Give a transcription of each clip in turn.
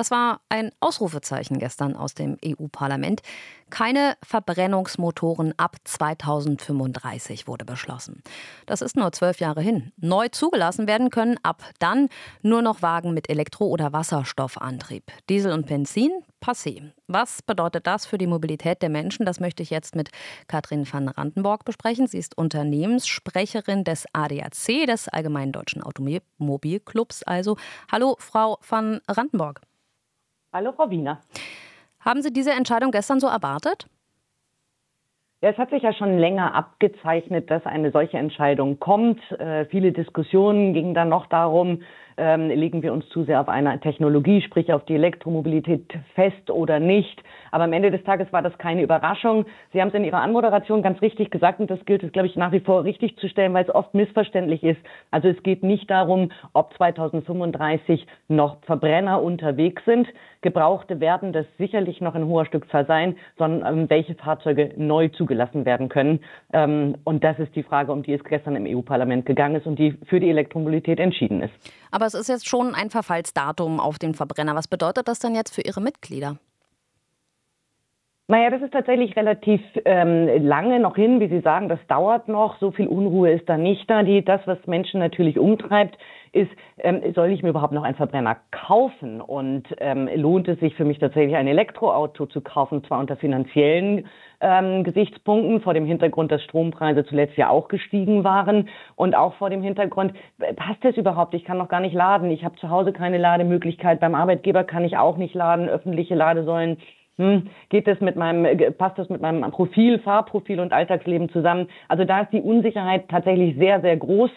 Das war ein Ausrufezeichen gestern aus dem EU-Parlament. Keine Verbrennungsmotoren ab 2035 wurde beschlossen. Das ist nur zwölf Jahre hin. Neu zugelassen werden können ab dann nur noch Wagen mit Elektro- oder Wasserstoffantrieb. Diesel und Benzin, passé. Was bedeutet das für die Mobilität der Menschen? Das möchte ich jetzt mit Katrin van Randenborg besprechen. Sie ist Unternehmenssprecherin des ADAC, des Allgemeinen Deutschen Automobilclubs. Also, hallo, Frau van Randenborg. Hallo, Frau Wiener. Haben Sie diese Entscheidung gestern so erwartet? Ja, es hat sich ja schon länger abgezeichnet, dass eine solche Entscheidung kommt. Äh, viele Diskussionen gingen dann noch darum, ähm, legen wir uns zu sehr auf eine Technologie, sprich auf die Elektromobilität fest oder nicht. Aber am Ende des Tages war das keine Überraschung. Sie haben es in Ihrer Anmoderation ganz richtig gesagt und das gilt es, glaube ich, nach wie vor richtig zu stellen, weil es oft missverständlich ist. Also es geht nicht darum, ob 2035 noch Verbrenner unterwegs sind. Gebrauchte werden das sicherlich noch in hoher Stückzahl sein, sondern ähm, welche Fahrzeuge neu zugelassen werden können. Ähm, und das ist die Frage, um die es gestern im EU-Parlament gegangen ist und die für die Elektromobilität entschieden ist. Aber es ist jetzt schon ein Verfallsdatum auf den Verbrenner. Was bedeutet das denn jetzt für Ihre Mitglieder? Naja, das ist tatsächlich relativ ähm, lange noch hin, wie Sie sagen, das dauert noch. So viel Unruhe ist da nicht da. Die, das, was Menschen natürlich umtreibt, ist, ähm, soll ich mir überhaupt noch einen Verbrenner kaufen? Und ähm, lohnt es sich für mich tatsächlich ein Elektroauto zu kaufen, zwar unter finanziellen ähm, Gesichtspunkten, vor dem Hintergrund, dass Strompreise zuletzt ja auch gestiegen waren und auch vor dem Hintergrund, passt das überhaupt? Ich kann noch gar nicht laden. Ich habe zu Hause keine Lademöglichkeit. Beim Arbeitgeber kann ich auch nicht laden. Öffentliche Ladesäulen hm, geht das mit meinem, passt das mit meinem Profil, Fahrprofil und Alltagsleben zusammen? Also da ist die Unsicherheit tatsächlich sehr, sehr groß.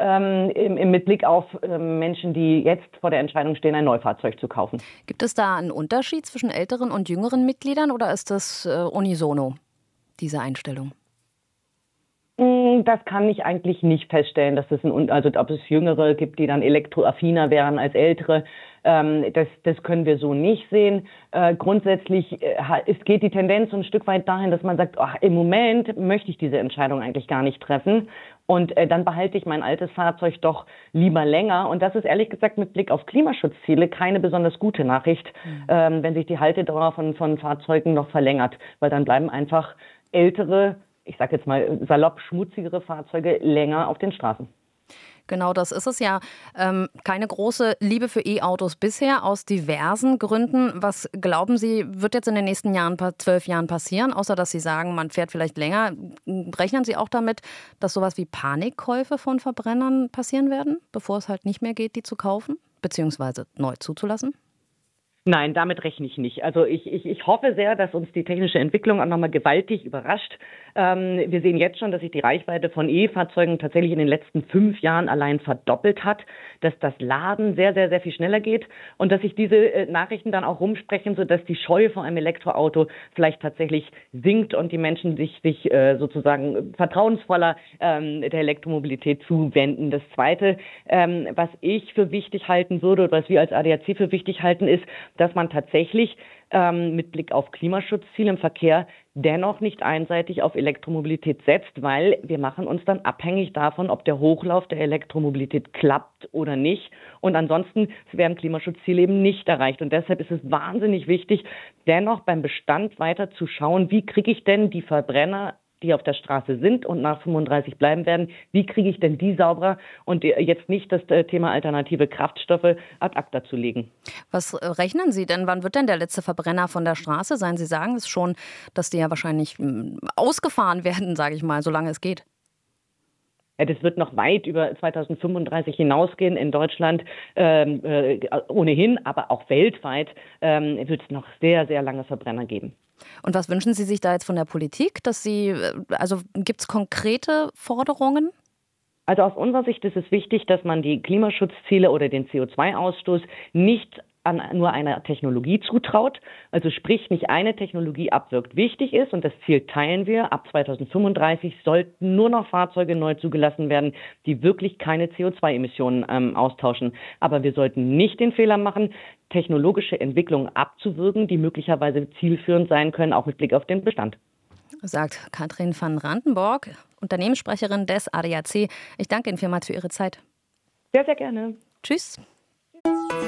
Ähm, im, im, mit Blick auf ähm, Menschen, die jetzt vor der Entscheidung stehen, ein Neufahrzeug zu kaufen. Gibt es da einen Unterschied zwischen älteren und jüngeren Mitgliedern oder ist das äh, unisono, diese Einstellung? Hm, das kann ich eigentlich nicht feststellen, dass es ein, also ob es Jüngere gibt, die dann elektroaffiner wären als Ältere. Ähm, das, das können wir so nicht sehen. Äh, grundsätzlich äh, es geht die Tendenz ein Stück weit dahin, dass man sagt, ach, im Moment möchte ich diese Entscheidung eigentlich gar nicht treffen. Und äh, dann behalte ich mein altes Fahrzeug doch lieber länger. Und das ist ehrlich gesagt mit Blick auf Klimaschutzziele keine besonders gute Nachricht, mhm. ähm, wenn sich die Haltedauer von, von Fahrzeugen noch verlängert. Weil dann bleiben einfach ältere ich sage jetzt mal salopp schmutzigere Fahrzeuge länger auf den Straßen. Genau, das ist es ja. Ähm, keine große Liebe für E-Autos bisher aus diversen Gründen. Was glauben Sie, wird jetzt in den nächsten Jahren, zwölf Jahren passieren, außer dass Sie sagen, man fährt vielleicht länger? Rechnen Sie auch damit, dass sowas wie Panikkäufe von Verbrennern passieren werden, bevor es halt nicht mehr geht, die zu kaufen, beziehungsweise neu zuzulassen? Nein, damit rechne ich nicht. Also ich, ich, ich hoffe sehr, dass uns die technische Entwicklung auch nochmal gewaltig überrascht. Ähm, wir sehen jetzt schon, dass sich die Reichweite von E-Fahrzeugen tatsächlich in den letzten fünf Jahren allein verdoppelt hat, dass das Laden sehr, sehr, sehr viel schneller geht und dass sich diese äh, Nachrichten dann auch rumsprechen, sodass die Scheu vor einem Elektroauto vielleicht tatsächlich sinkt und die Menschen sich, sich äh, sozusagen vertrauensvoller ähm, der Elektromobilität zuwenden. Das Zweite, ähm, was ich für wichtig halten würde, was wir als ADAC für wichtig halten, ist, dass man tatsächlich ähm, mit Blick auf Klimaschutzziele im Verkehr dennoch nicht einseitig auf Elektromobilität setzt, weil wir machen uns dann abhängig davon, ob der Hochlauf der Elektromobilität klappt oder nicht. Und ansonsten werden Klimaschutzziele eben nicht erreicht. Und deshalb ist es wahnsinnig wichtig, dennoch beim Bestand weiter zu schauen, wie kriege ich denn die Verbrenner die auf der Straße sind und nach 35 bleiben werden, wie kriege ich denn die sauberer und jetzt nicht das äh, Thema alternative Kraftstoffe ad acta zu legen. Was äh, rechnen Sie denn? Wann wird denn der letzte Verbrenner von der Straße sein? Sie sagen es schon, dass die ja wahrscheinlich hm, ausgefahren werden, sage ich mal, solange es geht. Ja, das wird noch weit über 2035 hinausgehen in Deutschland ähm, äh, ohnehin, aber auch weltweit ähm, wird es noch sehr, sehr lange Verbrenner geben. Und was wünschen Sie sich da jetzt von der Politik? Dass Sie, äh, also gibt es konkrete Forderungen? Also aus unserer Sicht ist es wichtig, dass man die Klimaschutzziele oder den CO2-Ausstoß nicht an nur einer Technologie zutraut, also sprich nicht eine Technologie abwirkt. Wichtig ist, und das Ziel teilen wir, ab 2035 sollten nur noch Fahrzeuge neu zugelassen werden, die wirklich keine CO2-Emissionen ähm, austauschen. Aber wir sollten nicht den Fehler machen, technologische Entwicklungen abzuwürgen, die möglicherweise zielführend sein können, auch mit Blick auf den Bestand. Sagt Katrin van Randenborg, Unternehmenssprecherin des ADAC. Ich danke Ihnen vielmals für Ihre Zeit. Sehr, sehr gerne. Tschüss. Tschüss.